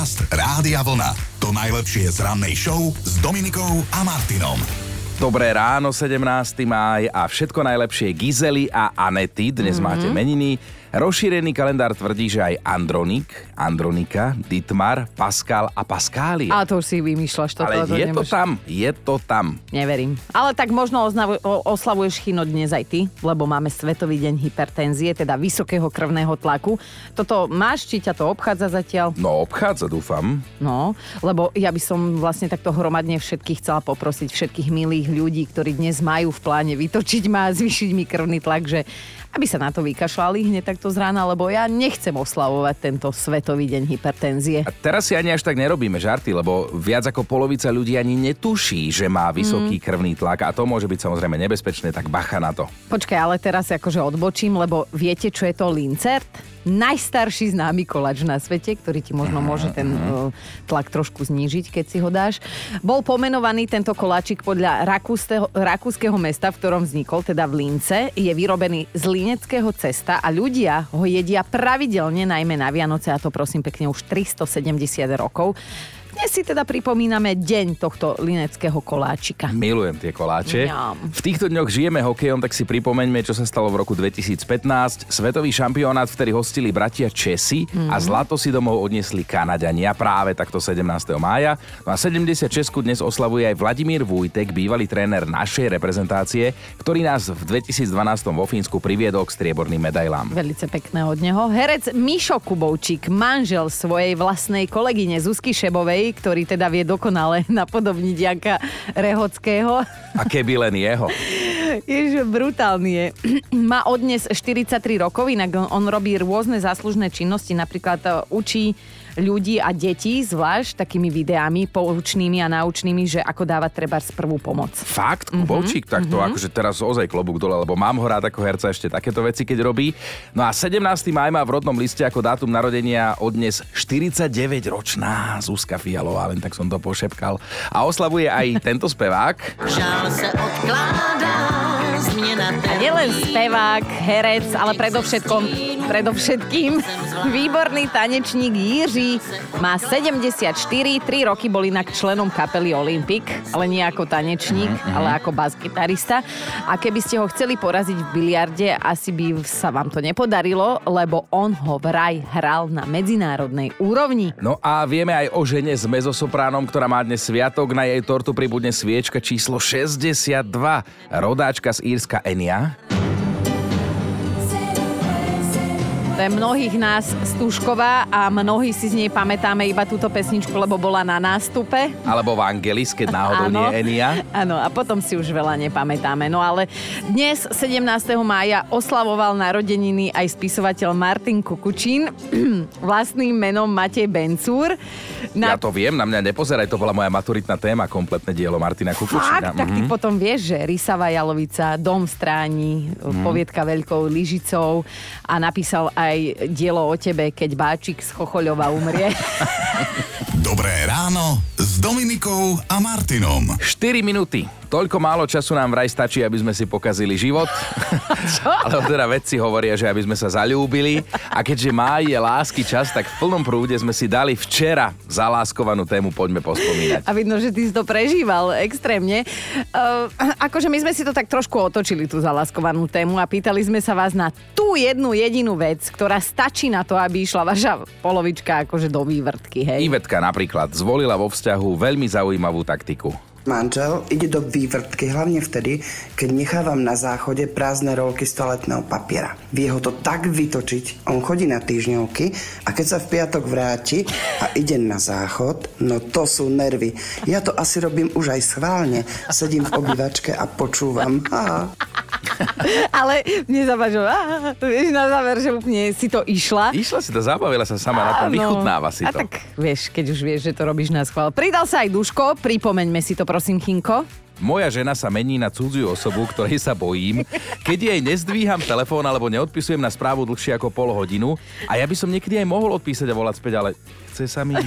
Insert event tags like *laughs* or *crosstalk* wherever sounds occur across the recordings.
Podcast Rádia Vlna. To najlepšie z rannej show s Dominikou a Martinom. Dobré ráno, 17. máj a všetko najlepšie Gizely a Anety. Dnes mm-hmm. máte meniny. Rozšírený kalendár tvrdí, že aj Andronik, Andronika, Ditmar, Pascal a Paskália. A to už si vymýšľaš. Toto, Ale to je to nemáš. tam, je to tam. Neverím. Ale tak možno oznavu, oslavuješ chino dnes aj ty, lebo máme Svetový deň hypertenzie, teda vysokého krvného tlaku. Toto máš, či ťa to obchádza zatiaľ? No obchádza, dúfam. No, lebo ja by som vlastne takto hromadne všetkých chcela poprosiť, všetkých milých ľudí, ktorí dnes majú v pláne vytočiť ma a zvýšiť mi krvný tlak, že aby sa na to vykašľali hneď takto z rána, lebo ja nechcem oslavovať tento Svetový deň hypertenzie. A teraz si ani až tak nerobíme žarty, lebo viac ako polovica ľudí ani netuší, že má vysoký Mm. krvný tlak a to môže byť samozrejme nebezpečné, tak bacha na to. Počkaj, ale teraz akože odbočím, lebo viete, čo je to Lincert? Najstarší známy koláč na svete, ktorý ti možno môže ten tlak trošku znížiť, keď si ho dáš. Bol pomenovaný tento koláčik podľa rakúskeho mesta, v ktorom vznikol, teda v Lince. Je vyrobený z lineckého cesta a ľudia ho jedia pravidelne, najmä na Vianoce, a to prosím pekne už 370 rokov. Dnes si teda pripomíname deň tohto lineckého koláčika. Milujem tie koláče. Mňam. V týchto dňoch žijeme hokejom, tak si pripomeňme, čo sa stalo v roku 2015. Svetový šampionát vtedy hostili bratia Česi a zlato si domov odniesli Kanadania práve takto 17. mája. No a 76 dnes oslavuje aj Vladimír Vujtek, bývalý tréner našej reprezentácie, ktorý nás v 2012 vo Fínsku priviedol k strieborným medailám. Velice pekné od neho. Herec Mišo Kubovčík, manžel svojej vlastnej kolegyne Zuzky Šebovej, ktorý teda vie dokonale *laughs* napodobniť Janka Rehockého. A keby len jeho. Ježiš, brutálny je. *clears throat* Má odnes 43 rokov, inak on, robí rôzne záslužné činnosti, napríklad e, učí ľudí a detí, zvlášť takými videami poučnými a naučnými, že ako dávať treba z prvú pomoc. Fakt, Kubovčík, mm-hmm, tak to akože teraz ozaj klobúk dole, lebo mám ho rád ako herca ešte takéto veci, keď robí. No a 17. maj má v rodnom liste ako dátum narodenia odnes 49-ročná Zuzka Fialová, len tak som to pošepkal. A oslavuje aj tento spevák. Žál se odkládá nielen spevák, herec, ale predovšetkom, predovšetkým výborný tanečník Jiří. Má 74, 3 roky bol inak členom kapely Olympic, ale nie ako tanečník, ale ako basgitarista. A keby ste ho chceli poraziť v biliarde, asi by sa vám to nepodarilo, lebo on ho vraj hral na medzinárodnej úrovni. No a vieme aj o žene s mezosopránom, ktorá má dnes sviatok. Na jej tortu pribudne sviečka číslo 62. Rodáčka z Írska Enia. To je mnohých nás Stúšková a mnohí si z nej pamätáme iba túto pesničku, lebo bola na nástupe. Alebo v Angelis, keď náhodou Áno. nie Enia. Áno, a potom si už veľa nepamätáme. No ale dnes, 17. mája, oslavoval narodeniny aj spisovateľ Martin Kukučín, *clears throat* vlastným menom Matej Bencúr. Ja to viem, na mňa nepozeraj, to bola moja maturitná téma, kompletné dielo Martina Kukučina. Fakt? Tak ty Mhm. potom vieš, že Rysava Jalovica, Dom v stráni, Mhm. poviedka Veľkou lyžicou a napísal aj dielo o tebe, keď Báčik z Chochoľova umrie. *laughs* *laughs* Dobré ráno s Dominikou a Martinom. 4 minúty. Toľko málo času nám vraj stačí, aby sme si pokazili život. *laughs* Ale teda vedci hovoria, že aby sme sa zalúbili. A keďže má je lásky čas, tak v plnom prúde sme si dali včera zaláskovanú tému Poďme pospomínať. A vidno, že ty si to prežíval extrémne. Uh, akože my sme si to tak trošku otočili, tú zalaskovanú tému a pýtali sme sa vás na tú jednu jedinú vec, ktorá stačí na to, aby išla vaša polovička akože do vývrtky, hej? Ivetka napríklad zvolila vo vzťahu veľmi zaujímavú taktiku. Manžel ide do vývrtky hlavne vtedy, keď nechávam na záchode prázdne rolky z toaletného papiera. Vie ho to tak vytočiť, on chodí na týždňovky a keď sa v piatok vráti a ide na záchod, no to sú nervy. Ja to asi robím už aj schválne. Sedím v obývačke a počúvam. Aha. *laughs* Ale mne páčilo, á, vieš, na záver, že úplne si to išla. Išla si to, zabavila sa sama na tom, vychutnáva si A to. tak vieš, keď už vieš, že to robíš na schvál. Pridal sa aj Duško, pripomeňme si to prosím, Kinko. Moja žena sa mení na cudziu osobu, ktorej sa bojím, keď jej nezdvíham telefón alebo neodpisujem na správu dlhšie ako pol hodinu. A ja by som niekedy aj mohol odpísať a volať späť, ale chce sa mi... *laughs*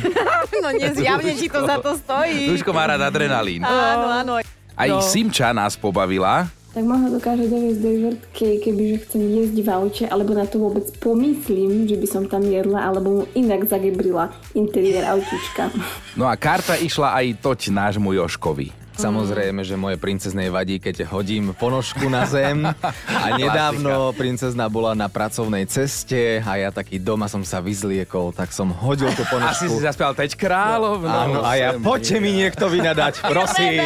No nezjavne ti to za to stojí. Duško má rád adrenalín. Áno, áno. Aj No. Simča nás pobavila. Tak ma ho dokáže doviesť do vývrtky, kebyže chcem jesť v aute, alebo na to vôbec pomyslím, že by som tam jedla, alebo mu inak zagebrila interiér autička. No a karta išla aj toť nášmu Joškovi. Samozrejme, že moje princeznej vadí, keď hodím ponožku na zem. A *laughs* nedávno princezna bola na pracovnej ceste a ja taký doma som sa vyzliekol, tak som hodil tú *laughs* Asi si ponožku. zaspieval Teď kráľov. Áno, a ja, poďte mi niekto vynadať, *laughs* prosím.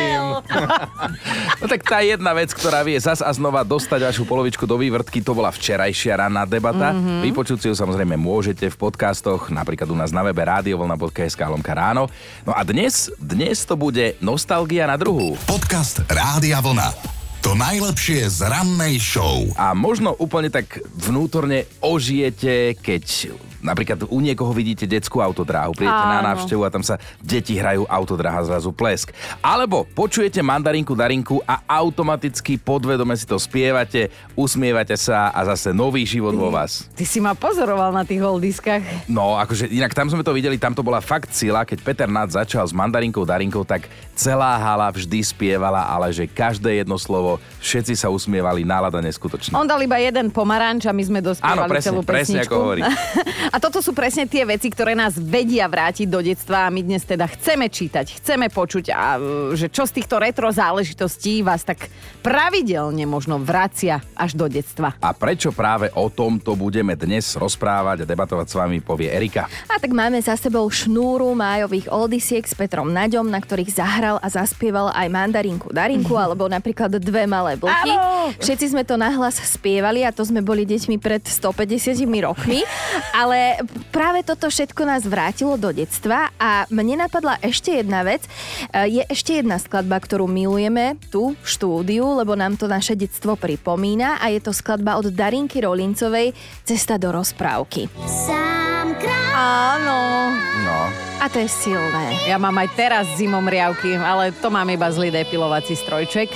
No tak tá jedna vec, ktorá vie zas a znova dostať vašu polovičku do vývrtky, to bola včerajšia ranná debata. Mm-hmm. Vypočuť si ju samozrejme môžete v podcastoch, napríklad u nás na webe radiovolna.sk lomka ráno. No a dnes, dnes to bude nostalgia na druhú. Podcast Rádia Vlna. To najlepšie z rannej show. A možno úplne tak vnútorne ožijete, keď napríklad u niekoho vidíte detskú autodráhu, prídete na návštevu a tam sa deti hrajú autodráha zrazu plesk. Alebo počujete mandarinku Darinku a automaticky podvedome si to spievate, usmievate sa a zase nový život vo vás. Ty si ma pozoroval na tých oldiskách. No, akože inak tam sme to videli, tam to bola fakt sila, keď Peter Nat začal s mandarinkou Darinkou, tak celá hala vždy spievala, ale že každé jedno slovo, všetci sa usmievali, nálada neskutočná. On dal iba jeden pomaranč a my sme dospievali Áno, presne, celú presne ako hovorí. *laughs* A toto sú presne tie veci, ktoré nás vedia vrátiť do detstva a my dnes teda chceme čítať, chceme počuť a e, že čo z týchto retro záležitostí vás tak pravidelne možno vracia až do detstva. A prečo práve o tomto budeme dnes rozprávať a debatovať s vami, povie Erika. A tak máme za sebou šnúru májových oldisiek s Petrom Naďom, na ktorých zahral a zaspieval aj mandarinku Darinku, *laughs* alebo napríklad dve malé vlky. Všetci sme to nahlas spievali a to sme boli deťmi pred 150 rokmi, ale práve toto všetko nás vrátilo do detstva a mne napadla ešte jedna vec. E, Je ešte jedna skladba, ktorú milujeme tu v štúdiu, lebo nám to naše detstvo pripomína a je to skladba od Darinky Rolincovej Cesta do rozprávky. Áno. A to je silné. Ja mám aj teraz zimom riavky, ale to mám iba zlý depilovací strojček.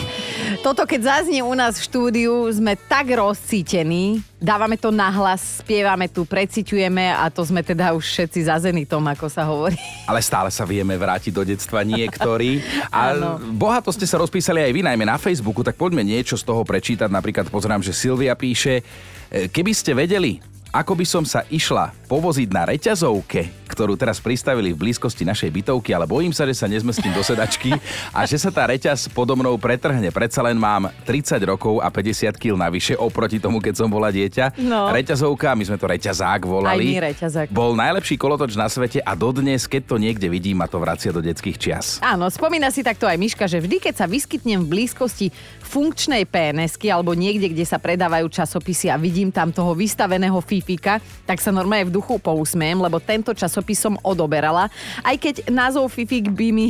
Toto, keď zaznie u nás v štúdiu, sme tak rozcítení, dávame to nahlas, spievame tu, preciťujeme a to sme teda už všetci za zenitom, ako sa hovorí. Ale stále sa vieme vrátiť do detstva niektorí. *laughs* A bohato ste sa rozpísali aj vy, najmä na Facebooku, tak poďme niečo z toho prečítať. Napríklad pozerám, že Silvia píše, e, keby ste vedeli, ako by som sa išla povoziť na reťazovke, ktorú teraz pristavili v blízkosti našej bytovky, ale bojím sa, že sa nezmestím do sedačky a že sa tá reťaz podo mnou pretrhne. Predsa len mám 30 rokov a 50 kg navyše oproti tomu, keď som bola dieťa. No. Reťazovka, my sme to reťazák volali. Aj my reťazák. Bol najlepší kolotoč na svete a dodnes, keď to niekde vidím, ma to vracia do detských čias. Áno, spomína si takto aj Miška, že vždy, keď sa vyskytnem v blízkosti funkčnej PNSky alebo niekde, kde sa predávajú časopisy a vidím tam toho vystaveného fifika, tak sa normálne v duchu pousmiem, lebo tento časopis som odoberala. Aj keď názov fifik by mi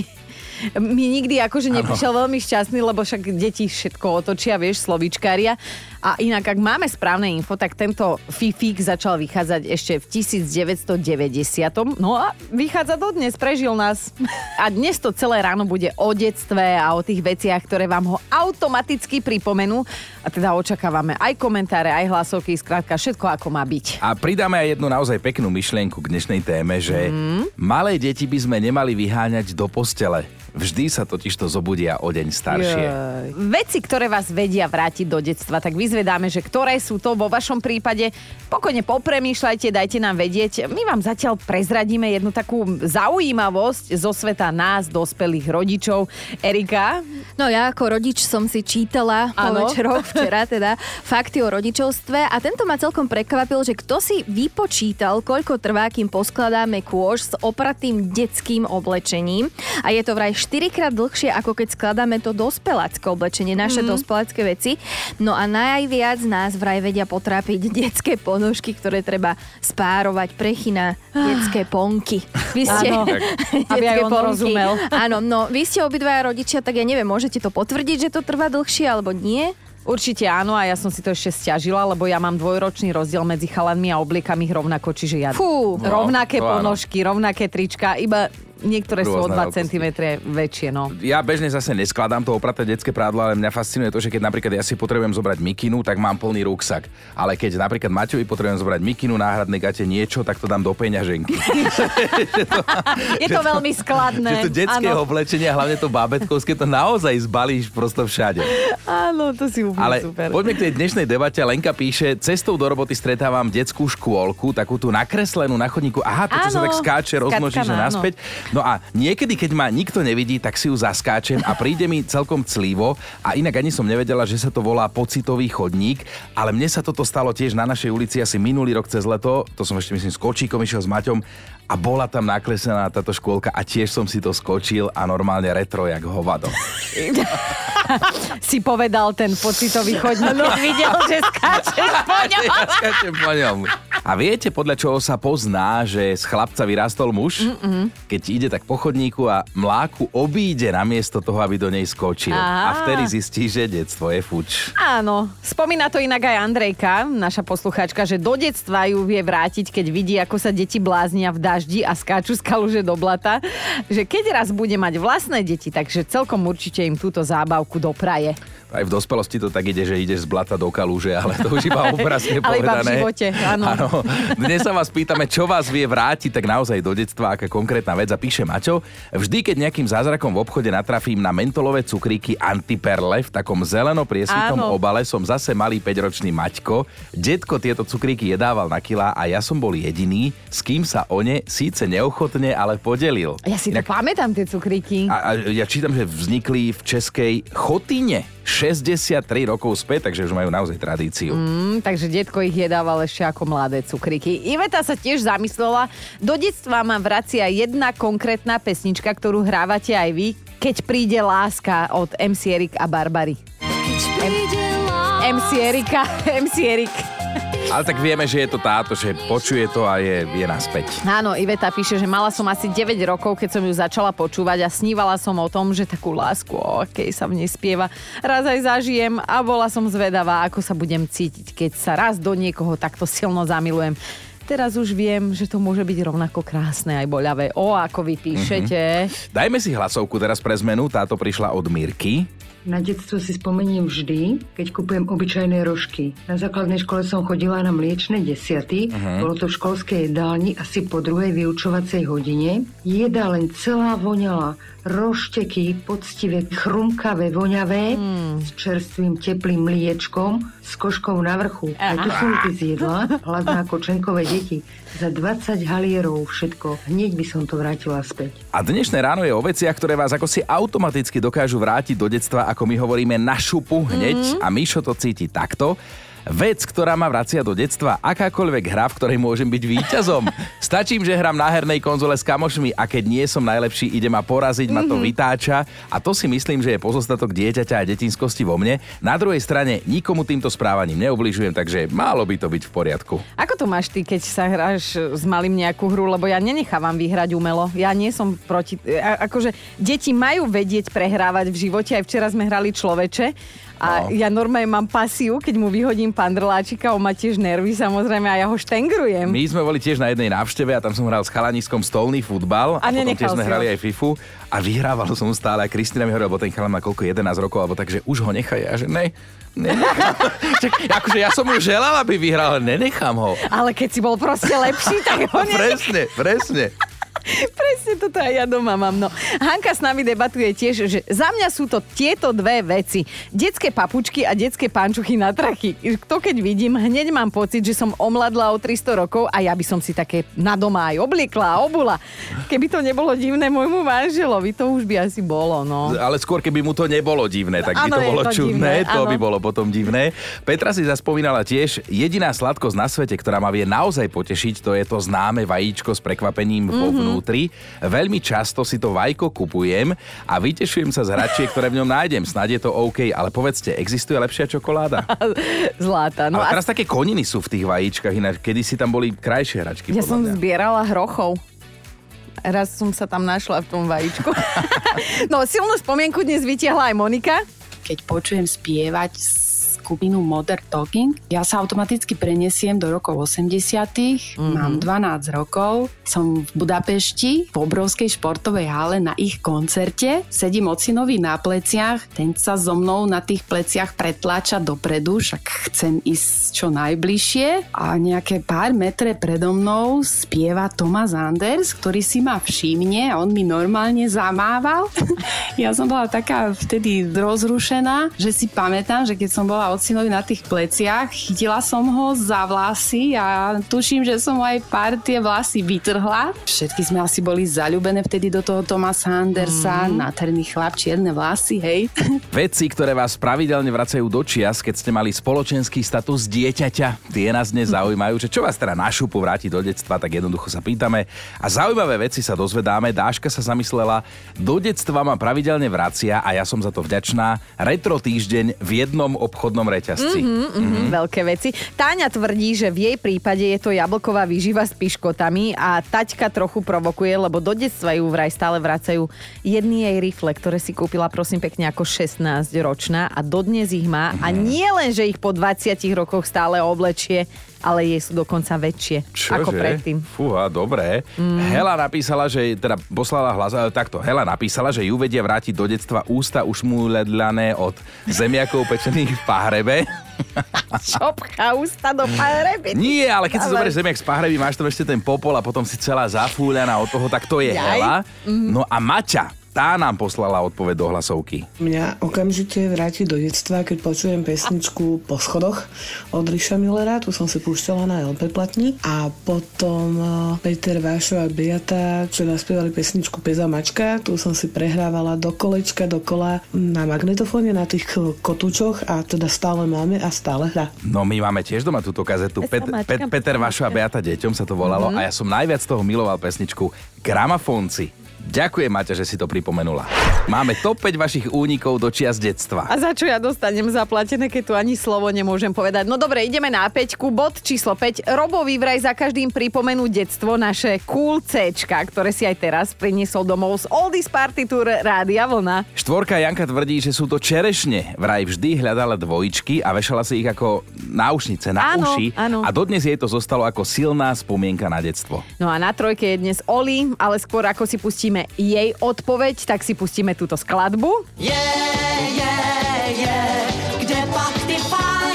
mi nikdy akože neprišiel veľmi šťastný, lebo však deti všetko otočia, vieš, slovíčkária. A inak, ak máme správne info, tak tento Fifik začal vychádzať ešte v 1990. No a vychádza dodnes, prežil nás. A dnes to celé ráno bude o detstve a o tých veciach, ktoré vám ho automaticky pripomenú. A teda očakávame aj komentáre, aj hlasovky, skrátka všetko ako má byť. A pridáme aj jednu naozaj peknú myšlienku k dnešnej téme, že Mhm. malé deti by sme nemali vyháňať do postele. Vždy sa totiž to zobudia o deň staršie. Jaj. Veci, ktoré vás vedia vrátiť do detstva, tak vyzvedáme, že ktoré sú to vo vašom prípade. Pokojne popremýšľajte, dajte nám vedieť. My vám zatiaľ prezradíme jednu takú zaujímavosť zo sveta nás, dospelých rodičov. Erika? No ja ako rodič som si čítala po večeroch *laughs* včera teda fakty o rodičovstve a tento ma celkom prekvapil, že kto si vypočítal, koľko trvá, kým poskladáme kôž s opratým detským oblečením a je to vraj 4 krát dlhšie, ako keď skladáme to dospelácké oblečenie, naše mm-hmm. dospelácké veci. No a najviac nás vraj vedia potrápiť *laughs* detské ponožky, ktoré treba spárovať, prechy na detské ponky. Vy ste... Áno. *laughs* Aby aj on ponky. rozumel. Áno, no vy ste obidvaja rodičia, tak ja neviem, môžete to potvrdiť, že to trvá dlhšie alebo nie? Určite áno a ja som si to ešte stiažila, lebo ja mám dvojročný rozdiel medzi chalanmi a obliekami rovnako, čiže ja Fú. rovnaké No, áno. ponožky, rovnaké trička, iba niektoré sú o Rôzne 2 veľkosti. cm väčšie, no. Ja bežne zase neskladám to opraté detské prádlo, ale mňa fascinuje to, že keď napríklad ja si potrebujem zobrať mikinu, tak mám plný ruksak. Ale keď napríklad Maťovi potrebujem zobrať mikinu, náhradné gate, niečo, tak to dám do peňaženky. *laughs* Je to veľmi skladné. Že to detské áno, oblečenie, a hlavne to bábetkovské, to naozaj zbalíš prosto všade. áno, to si úplne Ale super. poďme k tej dnešnej debate. Lenka píše, cestou do roboty stretávam detskú škôlku, takú tú nakreslenú na chodníku. Aha, to, čo sa tak skáče, rozmnoží sa naspäť. No a niekedy, keď ma nikto nevidí, tak si ju zaskáčem a príde mi celkom clivo. A inak ani som nevedela, že sa to volá pocitový chodník, ale mne sa toto stalo tiež na našej ulici asi minulý rok cez leto. To som ešte myslím s kočíkom išiel s Maťom a bola tam nakreslená táto škôlka a tiež som si to skočil a normálne retro jak hovado. *laughs* si povedal ten pocitový chodník, keď videl, že skáčeš po *laughs* ňom. Ja skáčem po ňom. A viete, podľa čoho sa pozná, že z chlapca vyrástol muž? Mm-mm. Keď ide tak po chodníku a mláku obíde namiesto toho, aby do nej skočil. Á. A vtedy zistí, že detstvo je fuč. Áno, spomína to inak aj Andrejka, naša poslucháčka, že do detstva ju vie vrátiť, keď vidí, ako sa deti bláznia v daždi a skáču z kaluže do blata. Že keď raz bude mať vlastné deti, takže celkom určite im túto zábavku dopraje. Aj v dospelosti to tak ide, že ideš z blata do kalúže, ale to už iba obrazne *laughs* Ale iba v povedané. živote, áno. Dnes sa vás pýtame, čo vás vie vrátiť tak naozaj do detstva, aká konkrétna vec. A píše Maťo, vždy, keď nejakým zázrakom v obchode natrafím na mentolové cukríky Antiperle v takom zeleno priesvitom Áno. obale, som zase malý 5-ročný Maťko. Detko tieto cukríky jedával na kilá a ja som bol jediný, s kým sa o ne síce neochotne, ale podelil. Ja si to pamätám, tie cukríky. A, a ja čítam, že vznikli v českej Chotine 63 rokov späť, takže už majú naozaj tradíciu. Mm, takže detko ich jedával ešte ako mladé cukríky. Iveta sa tiež zamyslela, do detstva ma vracia jedna konkrétna pesnička, ktorú hrávate aj vy, keď príde láska od MC Erik a Barbary. MC Erika, *laughs* MC Erik. Ale tak vieme, že je to táto, že počuje to a je, je naspäť. Áno, Iveta píše, že mala som asi 9 rokov, keď som ju začala počúvať a snívala som o tom, že takú lásku, o akej sa v nej spieva, raz aj zažijem a bola som zvedavá, ako sa budem cítiť, keď sa raz do niekoho takto silno zamilujem. Teraz už viem, že to môže byť rovnako krásne aj boľavé. O, ako vy píšete. Dajme si hlasovku teraz pre zmenu, táto prišla od Mirky. Na detstvo si spomeniem vždy, keď kupujem obyčajné rožky. Na základnej škole som chodila na mliečne desiaty, uh-huh. bolo to v školskej jedálni asi po druhej vyučovacej hodine. Jedá len celá voňala, rošteky, poctivé, chrumkavé, voňavé, mm. s čerstvým teplým mliečkom, s koškou na vrchu. Aj tu som ty zjedla, hladná ako čenkové deti. Za 20 halierov všetko. Hneď by som to vrátila späť. A dnešné ráno je o veciach, ktoré vás ako si automaticky dokážu vrátiť do detstva, ako my hovoríme na šupu hneď mm-hmm. a Mišo to cíti takto. Vec, ktorá ma vracia do detstva, akákoľvek hra, v ktorej môžem byť víťazom. *laughs* Stačím, že hrám na hernej konzole s kamošmi a keď nie som najlepší, ide ma poraziť, ma to vytáča a to si myslím, že je pozostatok dieťaťa a detinskosti vo mne. Na druhej strane nikomu týmto správaním neubližujem, takže malo by to byť v poriadku. Ako to máš ty, keď sa hráš s malým nejakú hru, lebo ja nenechávam vyhrať umelo. Ja nie som proti... A, akože deti majú vedieť prehrávať v živote. Aj včera sme hrali človeče a No. ja normálne mám pasiu, keď mu vyhodím pandrláčika, on má tiež nervy samozrejme a ja ho štengrujem. My sme boli tiež na jednej návšteve a tam som hral s chalaniskom stolný futbal A a, potom tiež sme ho. hrali aj FIFU a vyhrával som stále a Kristina mi hovorila, lebo ten chalan má koľko 11 rokov, alebo tak, že už ho nechaj a že ne, nenechám. *laughs* Čak, akože ja som mu želal, aby vyhral, ale nenechám ho. Ale keď si bol proste lepší, tak ho *laughs* ne... Presne, presne. *laughs* Presne toto aj ja doma mám. No. Hanka s nami debatuje tiež, že za mňa sú to tieto dve veci. Detské papučky a detské pančuchy na trachy. To keď vidím, hneď mám pocit, že som omladla o 300 rokov a ja by som si také na doma aj obliekla a obula. Keby to nebolo divné môjmu manželovi, to už by asi bolo. No. Ale skôr, keby mu to nebolo divné, tak by Áno, to bolo to čudné, divné, to áno. by bolo potom divné. Petra si zaspomínala tiež, jediná sladkosť na svete, ktorá ma vie naozaj potešiť, to je to známe vajíčko s prekvapením vo Mhm. Vnútri. Veľmi často si to vajko kupujem a vytešujem sa z hračiek, ktoré v ňom nájdem. Snad je to OK, ale povedzte, existuje lepšia čokoláda? *laughs* Zláta. No ale a teraz také koniny sú v tých vajíčkach, ináč kedy si tam boli krajšie hračky. ja podľa som mňa. zbierala hrochov. Raz som sa tam našla v tom vajíčku. *laughs* no, silnú spomienku dnes vytiahla aj Monika. keď počujem spievať skupinu Modern Talking. Ja sa automaticky prenesiem do rokov 80 mm-hmm. mám 12 rokov, som v Budapešti v obrovskej športovej hale na ich koncerte, sedím ocinovi na pleciach, ten sa so mnou na tých pleciach pretláča dopredu, však chcem ísť čo najbližšie a nejaké pár metre predo mnou spieva Thomas Anders, ktorý si ma všimne a on mi normálne zamával. *laughs* ja som bola taká vtedy rozrušená, že si pamätám, že keď som bola ocinovi na tých pleciach, chytila som ho za vlasy a tuším, že som aj pár tie vlasy vytrhla. Všetky sme asi boli zalúbené vtedy do toho Thomasa Andersa, mm. nádherný chlap, čierne vlasy, hej. *laughs* Veci, ktoré vás pravidelne vracajú do čias, keď ste mali spoločenský status dieťaťa, tie nás dnes *laughs* zaujímajú, že čo vás teda na šupu vráti do detstva, tak jednoducho sa pýtame. A zaujímavé veci sa dozvedáme. Dáška sa zamyslela, do detstva ma pravidelne vracia a ja som za to vďačná. Retro týždeň v jednom obchodnom reťazci. Mm-hmm, mm-hmm, veľké veci. Táňa tvrdí, že v jej prípade je to jablková výživa s piškotami a taťka trochu provokuje, lebo do detstva ju vraj stále vracajú jedny jej rifle, ktoré si kúpila prosím pekne ako 16 ročná a dodnes ich má a nie len, že ich po 20 rokoch stále oblečie, ale jej sú dokonca väčšie Čože? ako predtým. Fúha, dobré. Mm. Hela napísala, že teda poslala hlas, ale takto, Hela napísala, že ju vedia vrátiť do detstva ústa už mu ledlané od zemiakov pečených v pahrebe. *laughs* Čo pchá ústa do pahreby? Nie, ale keď si zoberieš zemiak z pahreby, máš tam ešte ten popol a potom si celá zafúľaná od toho, tak to je Jaj. Hela. Mhm. No a Maťa, tá nám poslala odpoveď do hlasovky. Mňa okamžite vráti do detstva, keď počujem pesničku Po schodoch od Ríša Millera, tu som si púšťala na LP platni a potom eh, Peter Vášo a Beata, čo naspievali pesničku Peza mačka, tu som si prehrávala do kolečka, dokola na magnetofóne, na tých kotúčoch a teda stále máme a stále hrá. No my máme tiež doma túto kazetu. Pet, mačka, Pet, Peter Vašo a Beata deťom sa to volalo Mhm. a ja som najviac z toho miloval pesničku Gramafónci. Ďakujem, Maťa, že si to pripomenula. Máme top 5 vašich únikov do čias detstva. A za čo ja dostanem zaplatené, keď tu ani slovo nemôžem povedať. No dobre, ideme na peťku. Bod číslo 5. Robovi vraj za každým pripomenú detstvo naše cool C, ktoré si aj teraz priniesol domov z Oldies Party Tour Rádia Vlna. Štvorka Janka tvrdí, že sú to čerešne. Vraj vždy hľadala dvojičky a vešala si ich ako náušnice na Áno, uši. áno. A dodnes jej to zostalo ako silná spomienka na detstvo. No a na trojke je dnes Oli, ale skôr ako si pustíme jej odpoveď, tak si pustíme túto skladbu. Je, je, je, kde pak ty fajn?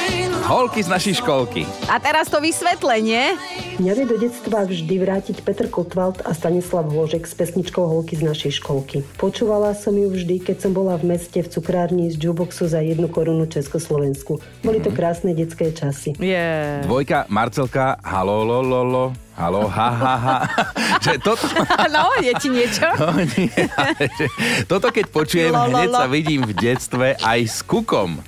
Holky z našej školky. A teraz to vysvetlenie. Mňa vie do detstva vždy vrátiť Petr Kotwald a Stanislav Hôžek s pesničkou Holky z našej školky. Počúvala som ju vždy, keď som bola v meste v cukrárni z jukeboxu za jednu korunu Československu. Boli to krásne detské časy. Yeah. Dvojka Marcelka, halo, lo, lo, lo. Halo, ha, ha, ha. *laughs* že toto... *laughs* no, je ti niečo? *laughs* No, nie, ale že toto keď počujem, Lo, lo, hneď lo. sa vidím v detstve aj s kukom.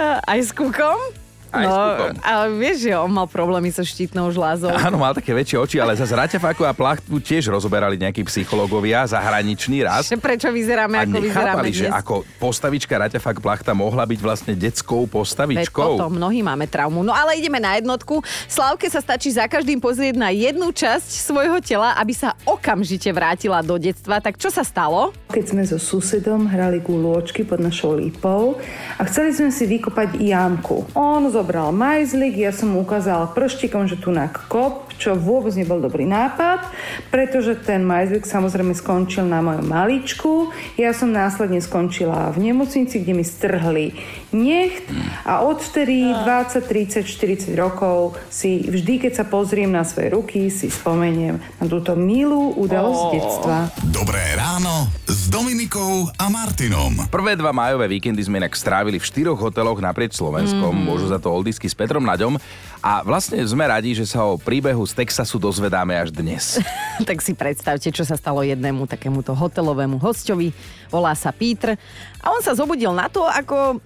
Aj s kukom? Aj kukom. ale vieš, že on mal problémy so štítnou žlázou. Áno, mal také väčšie oči, ale za Raťafáku a plachtu tiež rozoberali nejakí psychológovia zahraničný raz. Že Prečo vyzeráme, A ako vyzeráme nechápali, že dnes? ako postavička Raťafák plachta mohla byť vlastne detskou Veď postavičkou. potom mnohí máme traumu. No ale ideme na jednotku. Slávke sa stačí za každým pozrieť na jednu časť svojho tela, aby sa okamžite vrátila do detstva. Tak čo sa stalo? Keď sme so susedom hrali gulôčky pod našou lípou a chceli sme si vykopať jamku. On zobral majzlik, ja som mu ukázala prštikom, že tu na kop, čo vôbec nebol dobrý nápad, pretože ten majzlik samozrejme skončil na mojom maličku. Ja som následne skončila v nemocnici, kde mi strhli necht a odvtedy 20, 30, 40 rokov si vždy, keď sa pozriem na svoje ruky, si spomeniem na túto milú udalosť Oh. detstva. Dobré ráno s Dominikou a Martinom. Prvé dva májové víkendy sme inak strávili v štyroch hoteloch naprieč Slovenskom. Mhm. Môžu za to oldisky s Petrom Naďom. A vlastne sme radi, že sa o príbehu z Texasu dozvedáme až dnes. *laughs* tak si predstavte, čo sa stalo jednému takémuto hotelovému hostovi. Volá sa Peter a on sa zobudil na to, ako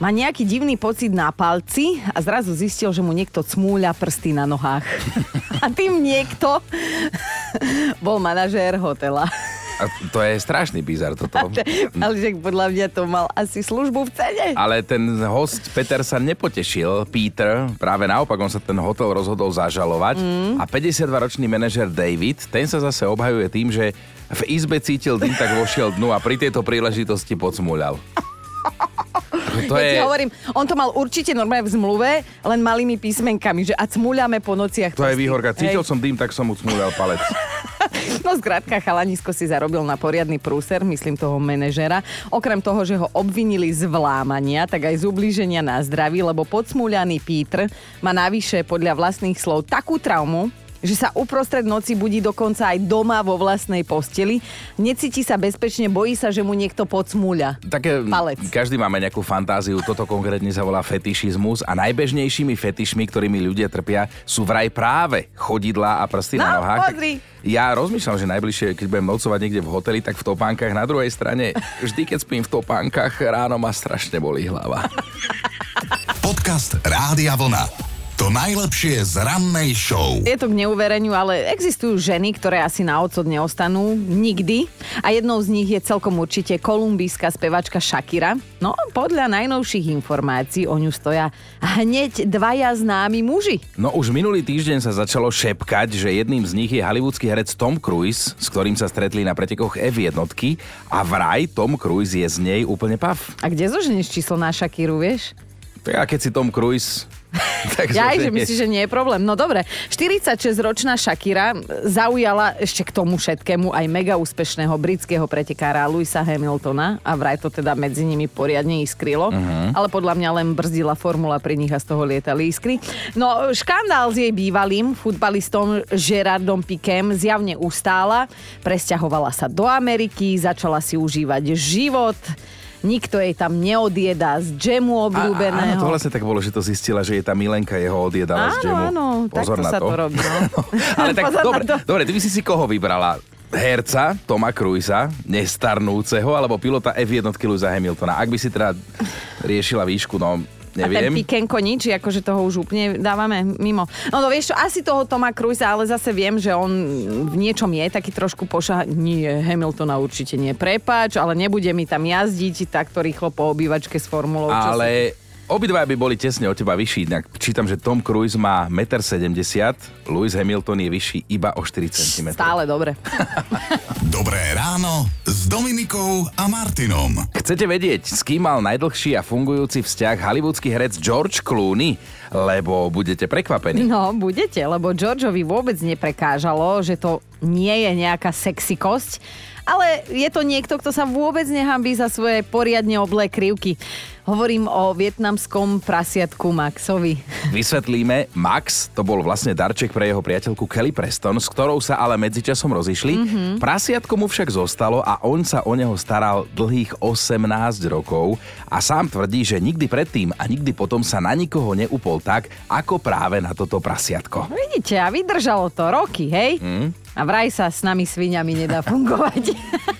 má nejaký divný pocit na palci a zrazu zistil, že mu niekto cmúľa prsty na nohách. *laughs* a tým niekto *laughs* bol manažér hotela. A to je strašný bizar toto. Ale že podľa mňa to mal asi službu v cene. Ale ten host Peter sa nepotešil, Peter, práve naopak, on sa ten hotel rozhodol zažalovať Mm. a 52-ročný manažer David, ten sa zase obhajuje tým, že v izbe cítil dym, tak vošiel dnu a pri tejto príležitosti podsmúľal. *laughs* To ja ti je- hovorím, on to mal určite normálne v zmluve, len malými písmenkami, že a cmuľame po nociach. To je výhorka. Cítil Hej. som dým, tak som mu cmúľal palec. *laughs* *laughs* No zkrátka, chalanisko si zarobil na poriadny prúser, myslím toho manažera. Okrem toho, že ho obvinili z vlámania, tak aj z ublíženia na zdraví, lebo podsmúľaný Pítr má navyše podľa vlastných slov takú traumu, že sa uprostred noci budí dokonca aj doma vo vlastnej posteli. Necíti sa bezpečne, bojí sa, že mu niekto podsmúľa. Také, Palec. každý máme nejakú fantáziu, toto konkrétne sa volá fetišizmus a najbežnejšími fetišmi, ktorými ľudia trpia, sú vraj práve chodidlá a prsty na No, nohách. pozri. Ja rozmýšľam, že najbližšie, keď budem nocovať niekde v hoteli, tak v topánkach na druhej strane, vždy keď spím v topánkach, ráno ma strašne bolí hlava. Podcast Rádia Vlna. To najlepšie z rannej show. Je to k neuvereniu, ale existujú ženy, ktoré asi na odsud neostanú nikdy. A jednou z nich je celkom určite kolumbijská spevačka Shakira. No, podľa najnovších informácií o ňu stoja hneď dvaja známi muži. No už minulý týždeň sa začalo šepkať, že jedným z nich je hollywoodský herec Tom Cruise, s ktorým sa stretli na pretekoch F1 a vraj Tom Cruise je z nej úplne pav. A kde zoženieš číslo na Shakiru, vieš? Tak a keď si Tom Cruise, *laughs* tak Ja že myslíš, že nie je problém. No dobre, 46-ročná Shakira zaujala ešte k tomu všetkému aj mega úspešného britského pretekára Louisa Hamiltona a vraj to teda medzi nimi poriadne iskrylo, Mhm. ale podľa mňa len brzdila formula pri nich a z toho lietali iskry. No škandál s jej bývalým futbalistom Gerardom Piquem zjavne ustála, presťahovala sa do Ameriky, začala si užívať život, nikto jej tam neodjeda z džemu Áno, obľúbeného. to vlastne tak bolo, že to zistila, že je tá Milenka jeho odjedala z Áno, džemu. áno, Pozor takto na sa to. to robí. No. *laughs* Ale *laughs* tak dobre, to. dobre, ty by si si koho vybrala? Herca Toma Cruisa, nestarnúceho, alebo pilota F1 Louisa Hamiltona? Ak by si teda riešila výšku, no A ten neviem. Pikenko nič, akože toho už úplne dávame mimo. No, no vieš čo, asi toho Toma Cruisa, ale zase viem, že on v niečom je taký trošku poša... Nie, Hamiltona určite nie. Prepáč, ale nebude mi tam jazdiť takto rýchlo po obývačke s formulou. Ale obidva by boli tesne od teba vyšší. Inak čítam, že Tom Cruise má 1,70 m, Lewis Hamilton je vyšší iba o 4 cm. Stále dobre. *laughs* Dobré ráno s Dominikou a Martinom. Chcete vedieť, s kým mal najdlhší a fungujúci vzťah hollywoodský herec George Clooney? Lebo budete prekvapení. No, budete, lebo Georgeovi vôbec neprekážalo, že to nie je nejaká sexykosť, ale je to niekto, kto sa vôbec nehambí za svoje poriadne oblé krivky. Hovorím o vietnamskom prasiatku Maxovi. *laughs* Vysvetlíme, Max to bol vlastne darček pre jeho priateľku Kelly Preston, s ktorou sa ale medzičasom rozišli. Mhm. Prasiatko mu však zostalo a on sa o neho staral dlhých 18 rokov a sám tvrdí, že nikdy predtým a nikdy potom sa na nikoho neupol tak, ako práve na toto prasiatko. Vidíte, a vydržalo to roky, hej? Hm? A vraj sa s nami sviňami nedá fungovať.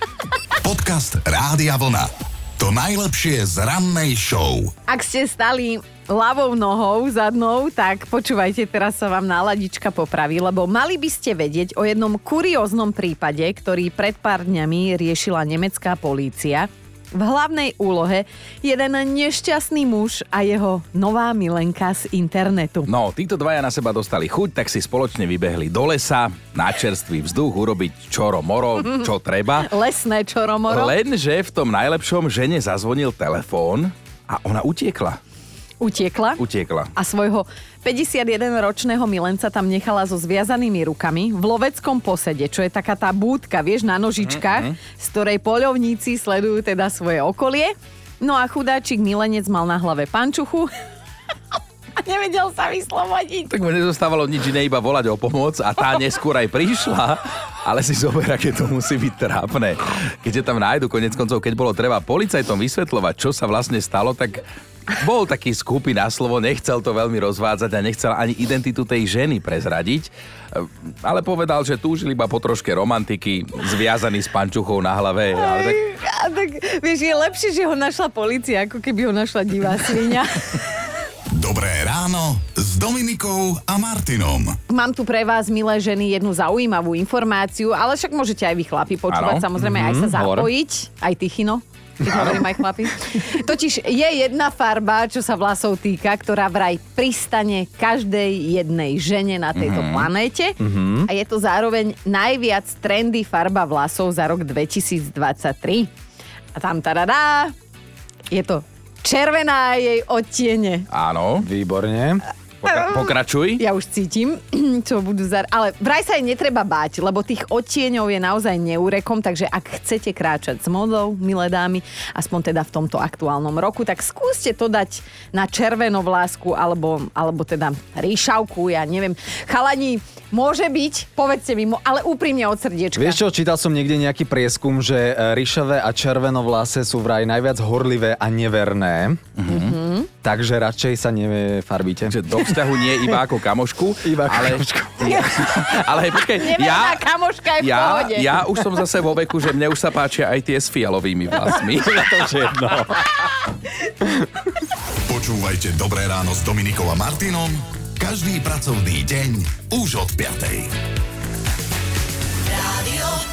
*laughs* Podcast Rádia Vlna. To najlepšie z rannej show. Ak ste stali ľavou nohou zadnou, tak počúvajte, teraz sa vám náladička popraví, lebo mali by ste vedieť o jednom kurióznom prípade, ktorý pred pár dňami riešila nemecká polícia. V hlavnej úlohe jeden nešťastný muž a jeho nová milenka z internetu. No, títo dvaja na seba dostali chuť, tak si spoločne vybehli do lesa, na čerstvý vzduch, urobiť čoro moro, *laughs* čo treba. Lesné čoromoro. Lenže v tom najlepšom žene zazvonil telefón a ona utiekla. Utiekla. Utiekla. a svojho 51-ročného milenca tam nechala so zviazanými rukami v loveckom posede, čo je taká tá búdka, vieš, na nožičkách, Mhm, z ktorej poľovníci sledujú teda svoje okolie. No a chudáčik milenec mal na hlave pančuchu *laughs* a nevedel sa vyslobodiť. Tak mu nezostávalo nič iné, iba volať o pomoc a tá neskôr aj prišla, ale si zober, aké to musí byť trápne. Keďže tam nájdu konec koncov, keď bolo treba policajtom vysvetľovať, čo sa vlastne stalo, tak bol taký skúpy na slovo, nechcel to veľmi rozvádzať a nechcel ani identitu tej ženy prezradiť, ale povedal, že túžil iba po troške romantiky, zviazaný s pančuchou na hlave. Ale tak A tak, vieš, je lepšie, že ho našla policia, ako keby ho našla divá svinia. *laughs* Dobré ráno s Dominikou a Martinom. Mám tu pre vás, milé ženy, jednu zaujímavú informáciu, ale však môžete aj vy chlapi počúvať, Áno. samozrejme aj sa Mhm, hovor. zapojiť, aj ty, Chino. Keď hovorím aj chlapi. Totiž je jedna farba, čo sa vlasov týka, ktorá vraj pristane každej jednej žene na tejto Mhm. planéte. Mhm. A je to zároveň najviac trendy farba vlasov za rok 2023. A tam tadadá, je to Červená jej odtiene. Áno. Výborne. Pokra- pokračuj. Ja už cítim, *clears throat* čo budú zar... Ale vraj sa aj netreba báť, lebo tých odtieňov je naozaj neúrekom, takže ak chcete kráčať s modou, milé dámy, aspoň teda v tomto aktuálnom roku, tak skúste to dať na červenovlásku alebo, alebo teda ríšavku, ja neviem. Chalani, môže byť, povedzte mi, ale úprimne od srdiečka. Vieš čo, čítal som niekde nejaký prieskum, že e, ryšavé a červenovlase sú vraj najviac horlivé a neverné. Mhm. Mhm. Takže radšej sa nefarbíte. Že do vzťahu nie iba ako kamošku. iba ale, kamošku. *laughs* Ja, ale počkaj, ja, kamoška je ja, pohode. ja už som zase vo veku, že mne už sa páčia aj tie s fialovými vlasmi. *laughs* to jedno. Počúvajte Dobré ráno s Dominikom a Martinom každý pracovný deň už od 5. Rádio